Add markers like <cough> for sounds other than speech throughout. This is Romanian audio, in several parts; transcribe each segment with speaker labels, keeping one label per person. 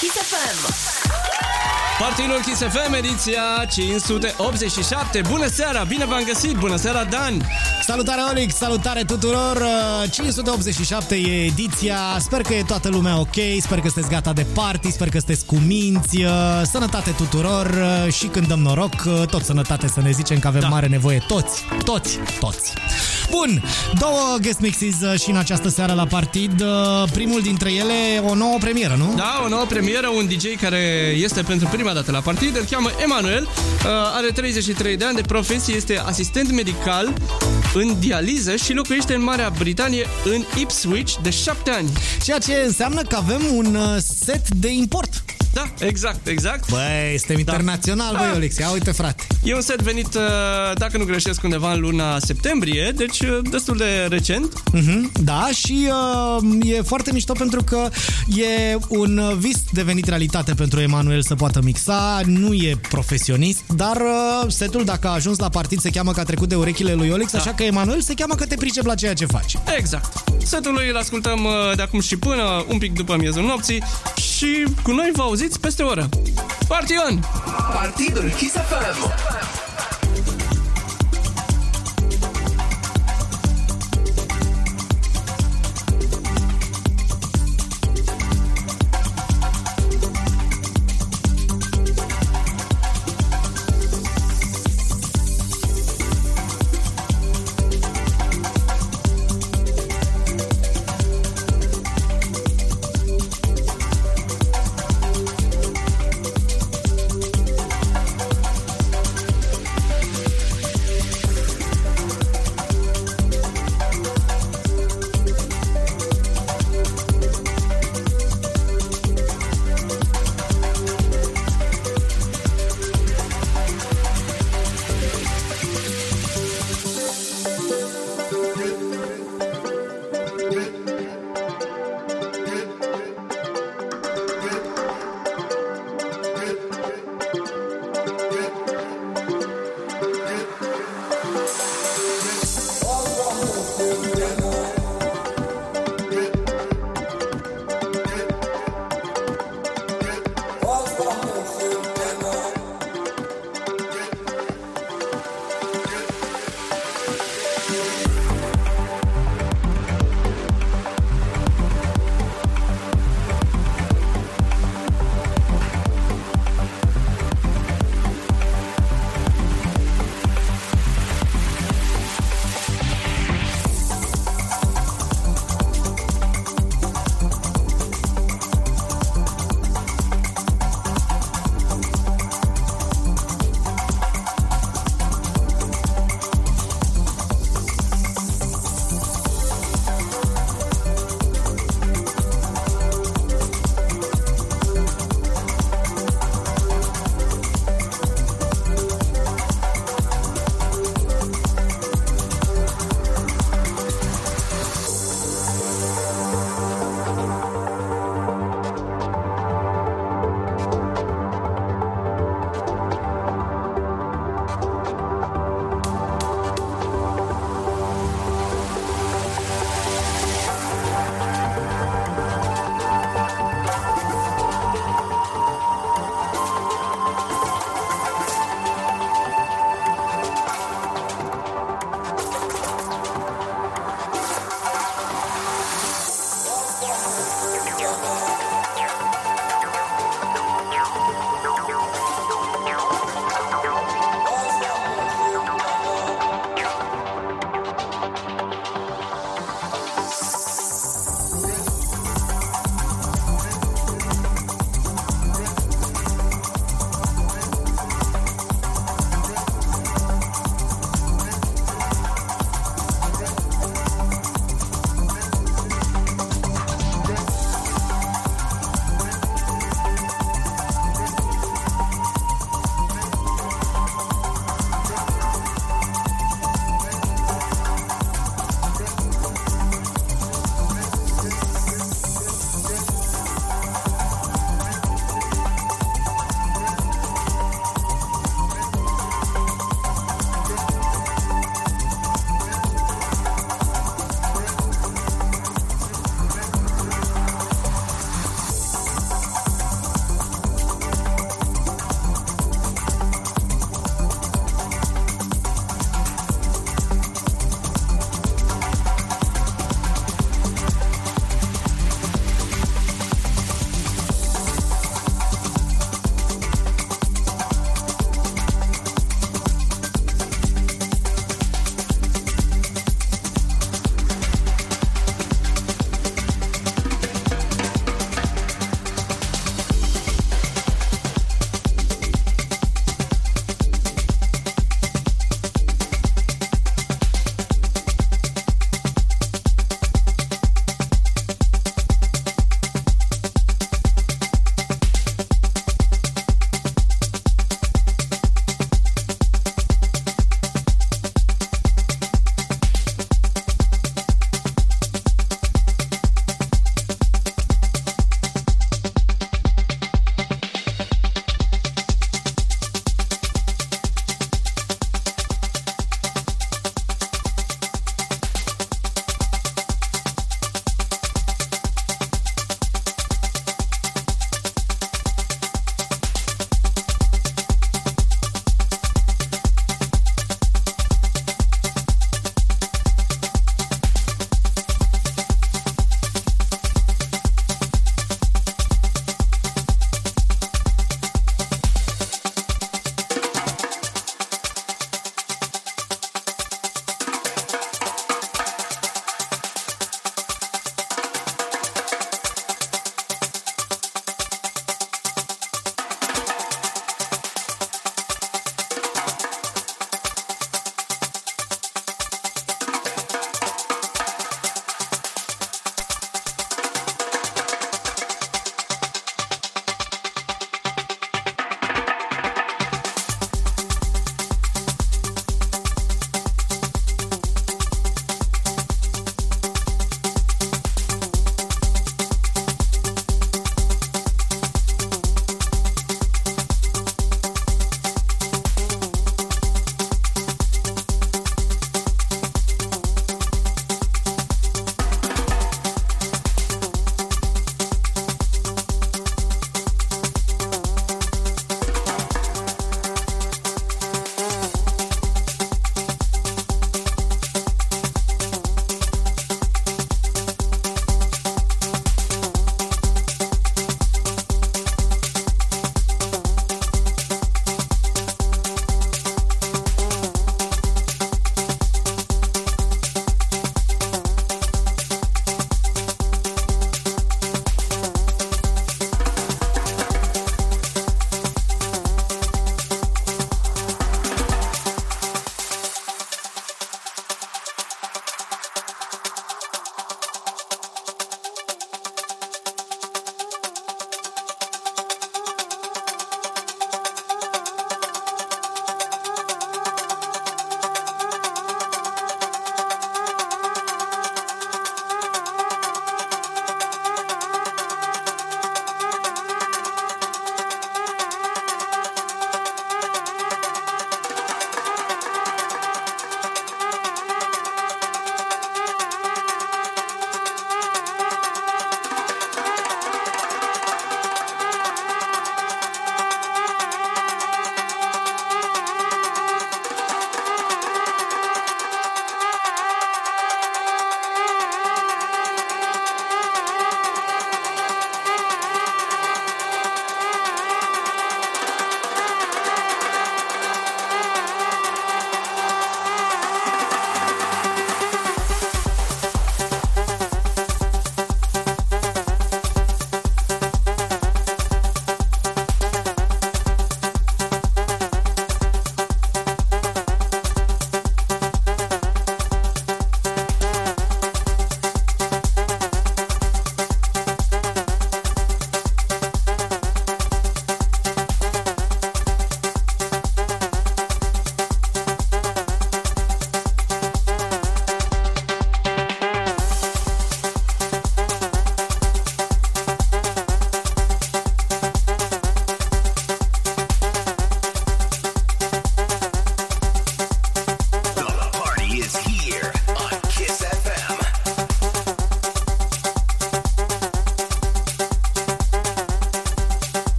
Speaker 1: Kiss FM.
Speaker 2: Partidul Kiss FM, ediția 587. Bună seara, bine v-am găsit, bună seara Dan!
Speaker 3: Salutare Olix, salutare tuturor! 587 e ediția, sper că e toată lumea ok, sper că sunteți gata de party, sper că sunteți cu minți, sănătate tuturor și când dăm noroc, tot sănătate să ne zicem că avem da. mare nevoie toți, toți, toți. Bun, două guest mixes uh, și în această seară la partid. Uh, primul dintre ele, o nouă premieră, nu?
Speaker 2: Da, o nouă premieră, un DJ care este pentru prima dată la partid, îl cheamă Emanuel, uh, are 33 de ani de profesie, este asistent medical în dializă și locuiește în Marea Britanie, în Ipswich, de 7 ani.
Speaker 3: Ceea ce înseamnă că avem un set de import.
Speaker 2: Da, exact, exact.
Speaker 3: Băi, suntem da. internațional, băi, Olex. Ia uite, frate.
Speaker 2: E un set venit, uh, dacă nu greșesc, undeva în luna septembrie, deci uh, destul de recent.
Speaker 3: Uh-huh, da, și uh, e foarte mișto pentru că e un vis devenit realitate pentru Emanuel să poată mixa. Nu e profesionist, dar uh, setul, dacă a ajuns la partid, se cheamă că a trecut de urechile lui Olex, da. așa că Emanuel se cheamă că te pricep la ceea ce faci.
Speaker 2: Exact. Setul lui îl ascultăm uh, de acum și până un pic după miezul nopții și cu noi vă auziți peste o oră. Partion!
Speaker 1: Partidul Kiss FM.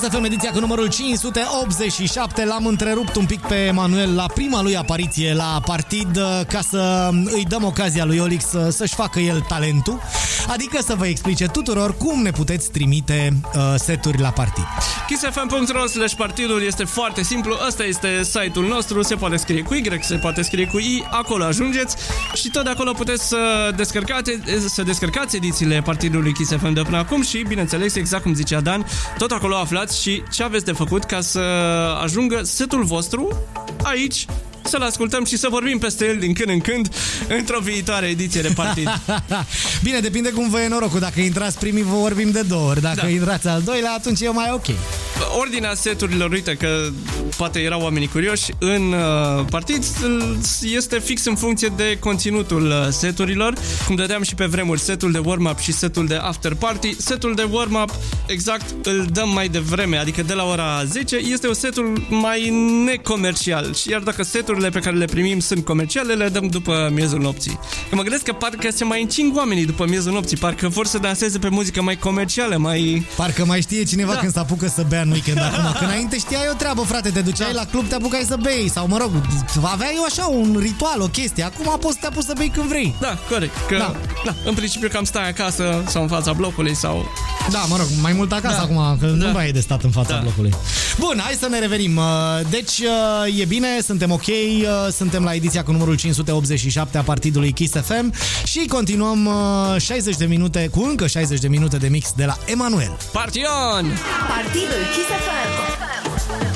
Speaker 1: Kiss FM,
Speaker 3: ediția cu numărul 587. L-am întrerupt un pic pe Manuel la prima lui apariție la partid uh, ca să îi dăm ocazia lui Olix să, să-și facă el talentul, adică să vă explice tuturor cum ne puteți trimite uh, seturi la partid.
Speaker 2: kissfm.ro slash partidul este foarte simplu, ăsta este site-ul nostru, se poate scrie cu Y, se poate scrie cu I, acolo ajungeți și tot de acolo puteți să descărcați, să descărcați edițiile partidului Kiss FM de până acum și, bineînțeles, exact cum zicea Dan, tot acolo aflați și ce aveți de făcut ca să ajungă setul vostru aici să-l ascultăm și să vorbim peste el din când în când într-o viitoare ediție de partid. <laughs>
Speaker 3: Bine, depinde cum vă e norocul. Dacă intrați primii, vă vorbim de două ori. Dacă
Speaker 2: Da.
Speaker 3: intrați al doilea, atunci e mai ok.
Speaker 2: Ordinea seturilor, uite că poate erau oamenii curioși, în uh, partid este fix în funcție de conținutul uh, seturilor. Cum dădeam și pe vremuri, setul de warm-up și setul de after party. Setul de warm-up, exact, îl dăm mai devreme, adică de la ora 10, este un setul mai necomercial. Și iar dacă seturile pe care le primim sunt comerciale, le dăm după miezul nopții. Că mă gândesc că parcă se mai încing oamenii după miezul nopții, parcă vor să danseze pe muzică mai comercială, mai...
Speaker 3: Parcă mai știe cineva
Speaker 2: Da.
Speaker 3: când se apucă să bea în weekend acum. Că înainte știai o treabă, frate, te duceai
Speaker 2: Da.
Speaker 3: la club, te apucai să bei. Sau, mă rog, aveai așa un ritual, o chestie. Acum poți să te apuci să bei când vrei.
Speaker 2: Da, corect. Că,
Speaker 3: Da.
Speaker 2: da. în principiu cam stai acasă sau în fața blocului sau...
Speaker 3: Da, mă rog, mai mult acasă
Speaker 2: Da.
Speaker 3: acum, că
Speaker 2: Da.
Speaker 3: nu mai e de stat în fața
Speaker 2: Da.
Speaker 3: blocului. Bun, hai să ne revenim. Uh, Deci, uh, e bine, suntem ok, uh, suntem la ediția cu numărul 587 a partidului Kiss FM și continuăm uh, 60 de minute, cu încă 60 de minute de mix de la Emanuel.
Speaker 2: Partion!
Speaker 4: Partidul Kiss FM.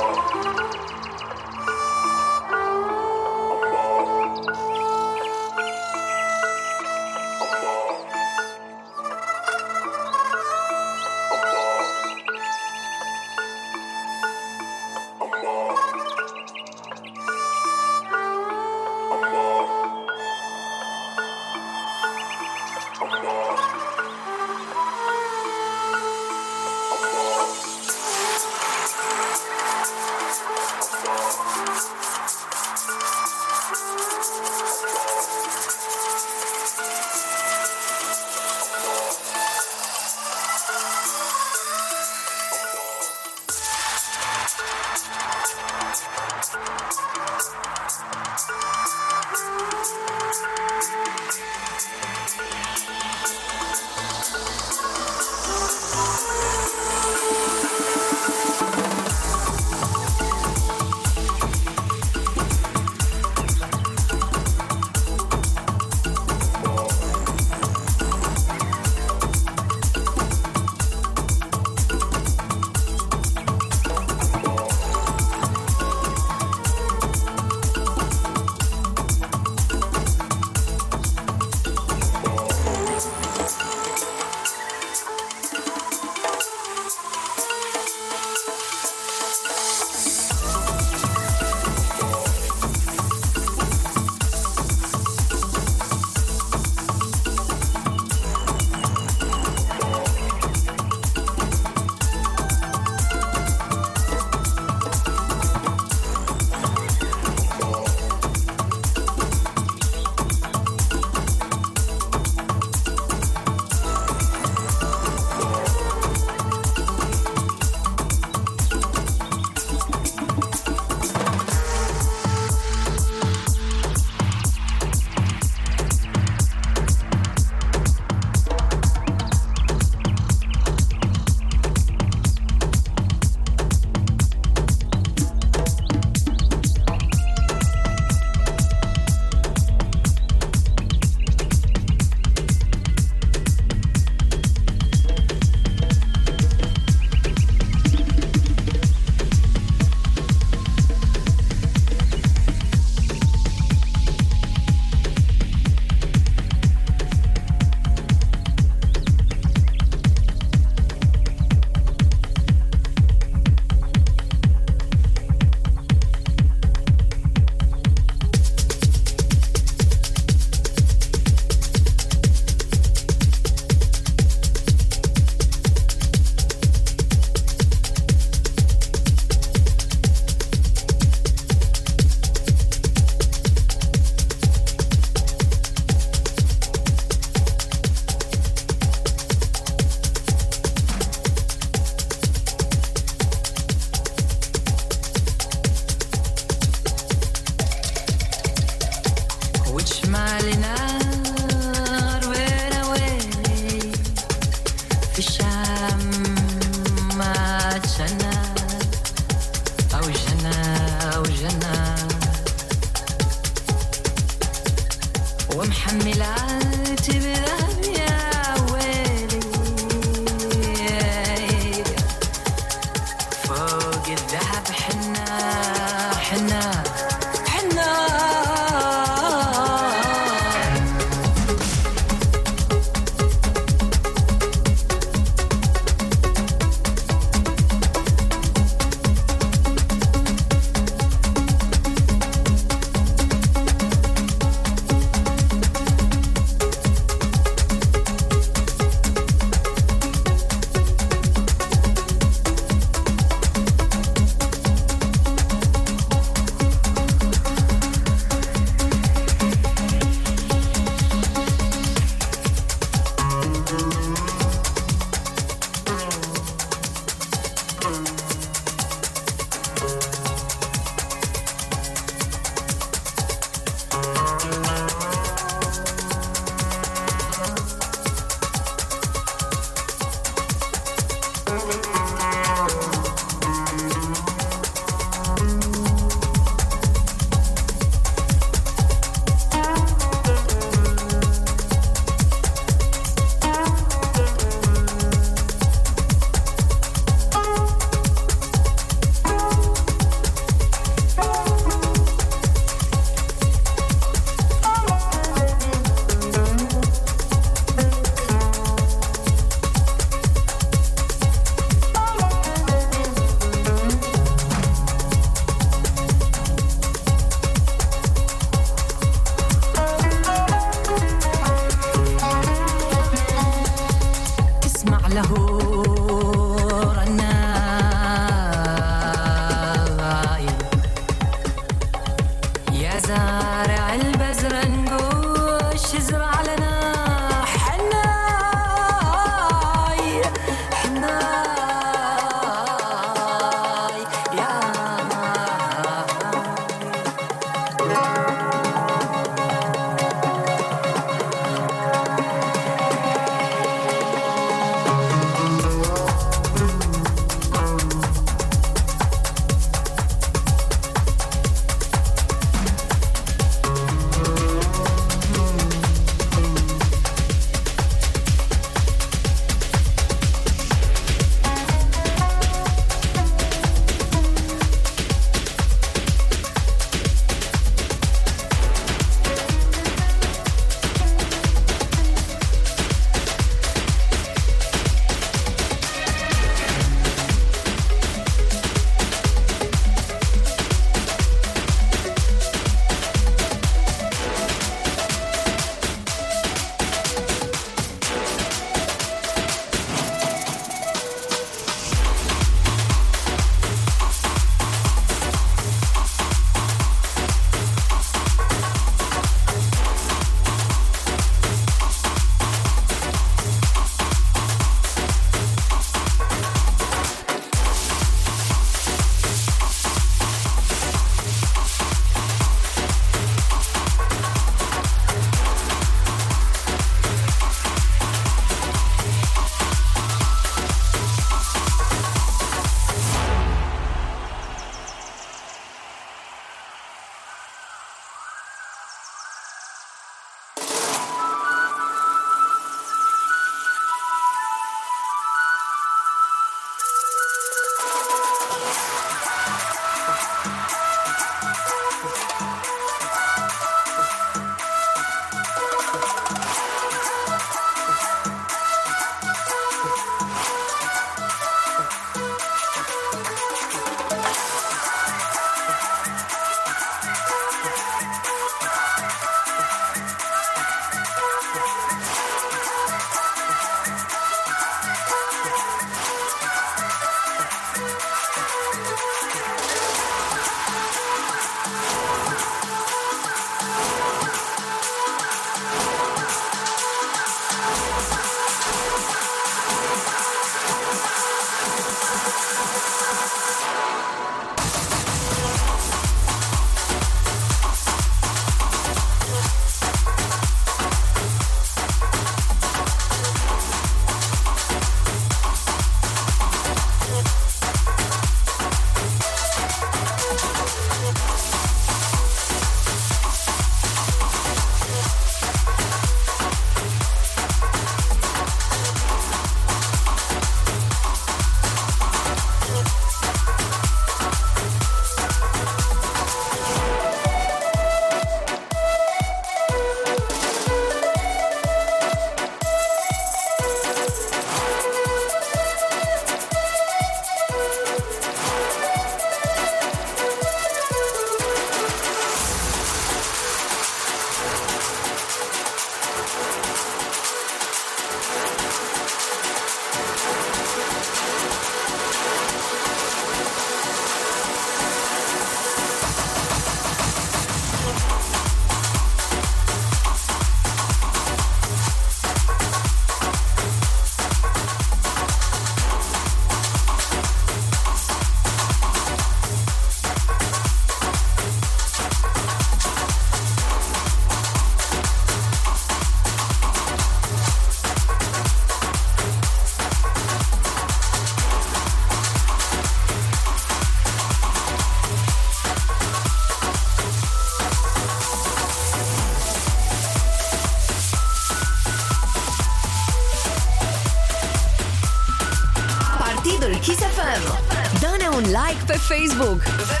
Speaker 4: Facebook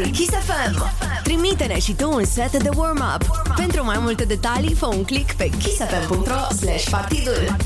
Speaker 4: Partidul Kiss FM. Trimite-ne și tu un set de warm-up. Pentru mai multe detalii, fă un click pe kissfm.ro slash
Speaker 2: partidul.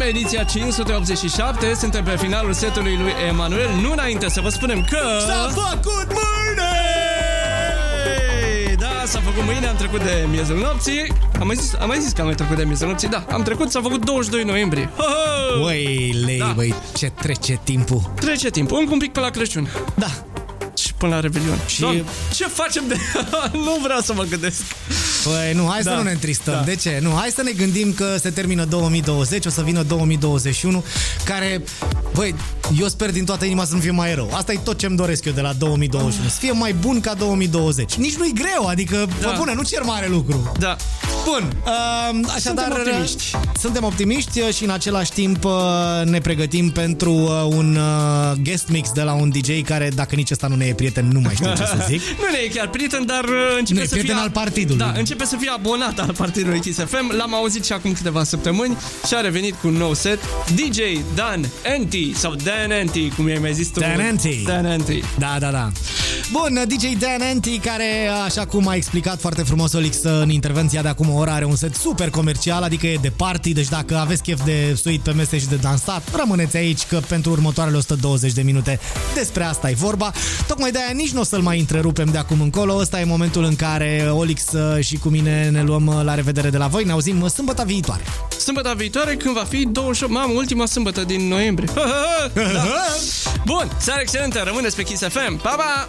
Speaker 2: Kiss FM, ediția 587. Suntem pe finalul setului lui Emanuel. Nu înainte să vă spunem că...
Speaker 3: S-a făcut mâine!
Speaker 2: Ei, Da, s-a făcut mâine, am trecut de miezul nopții. Am mai zis, am mai zis că am mai trecut de miezul nopții, da. Am trecut, s-a făcut 22 noiembrie. Ha, ha!
Speaker 3: Băi, lei,
Speaker 2: Da.
Speaker 3: băi, ce trece timpul.
Speaker 2: Trece timp, încă un pic pe la Crăciun.
Speaker 3: Da,
Speaker 2: Și până la Revelion.
Speaker 3: Și-
Speaker 2: Doamne, ce facem de... <laughs> nu vreau să mă gândesc.
Speaker 3: Păi nu, hai
Speaker 2: Da.
Speaker 3: să nu ne întristăm.
Speaker 2: Da.
Speaker 3: De ce? Nu, hai să ne gândim că se termină 2020, o să vină 2021, care, băi, eu sper din toată inima să nu fie mai rău. Asta e tot ce-mi doresc eu de la 2021. Să fie mai bun ca 2020. Nici nu-i greu, adică,
Speaker 2: Da.
Speaker 3: da. bune, nu cer mare lucru.
Speaker 2: Da.
Speaker 3: Bun, uh, așadar
Speaker 2: Suntem optimiști.
Speaker 3: Suntem optimiști și în același timp uh, ne pregătim pentru uh, un uh, guest mix de la un DJ care, dacă nici ăsta nu ne e prieten, nu mai știu ce să zic. <laughs>
Speaker 2: Nu ne e chiar prieten, dar uh, începe
Speaker 3: Nu e
Speaker 2: să
Speaker 3: prieten
Speaker 2: fie...
Speaker 3: al partidului.
Speaker 2: Da, începe să fie abonat al partidului Kiss FM. L-am auzit și acum câteva săptămâni și a revenit cu un nou set. DJ Dan Anti sau Dan Anti, cum i-ai mai zis tu.
Speaker 3: Dan Anti.
Speaker 2: Dan Anti.
Speaker 3: Da, da, da. Bun, DJ Dan Anti, care, așa cum a explicat foarte frumos Olix în intervenția de acum o oră, are un set super comercial, adică e de party, deci dacă aveți chef de suit pe mese și de dansat, rămâneți aici că pentru următoarele 120 de minute despre asta e vorba. Tocmai de-aia nici nu o să-l mai întrerupem de acum încolo. Ăsta e momentul în care Olix uh, și cu mine ne luăm uh, la revedere de la voi. Ne auzim uh, sâmbătă viitoare.
Speaker 2: Sâmbătă viitoare, când va fi 28... Mamă, ultima sâmbătă din noiembrie. <laughs> da. <laughs> Bun, seara excelentă, rămâneți pe Kiss FM. Pa, pa!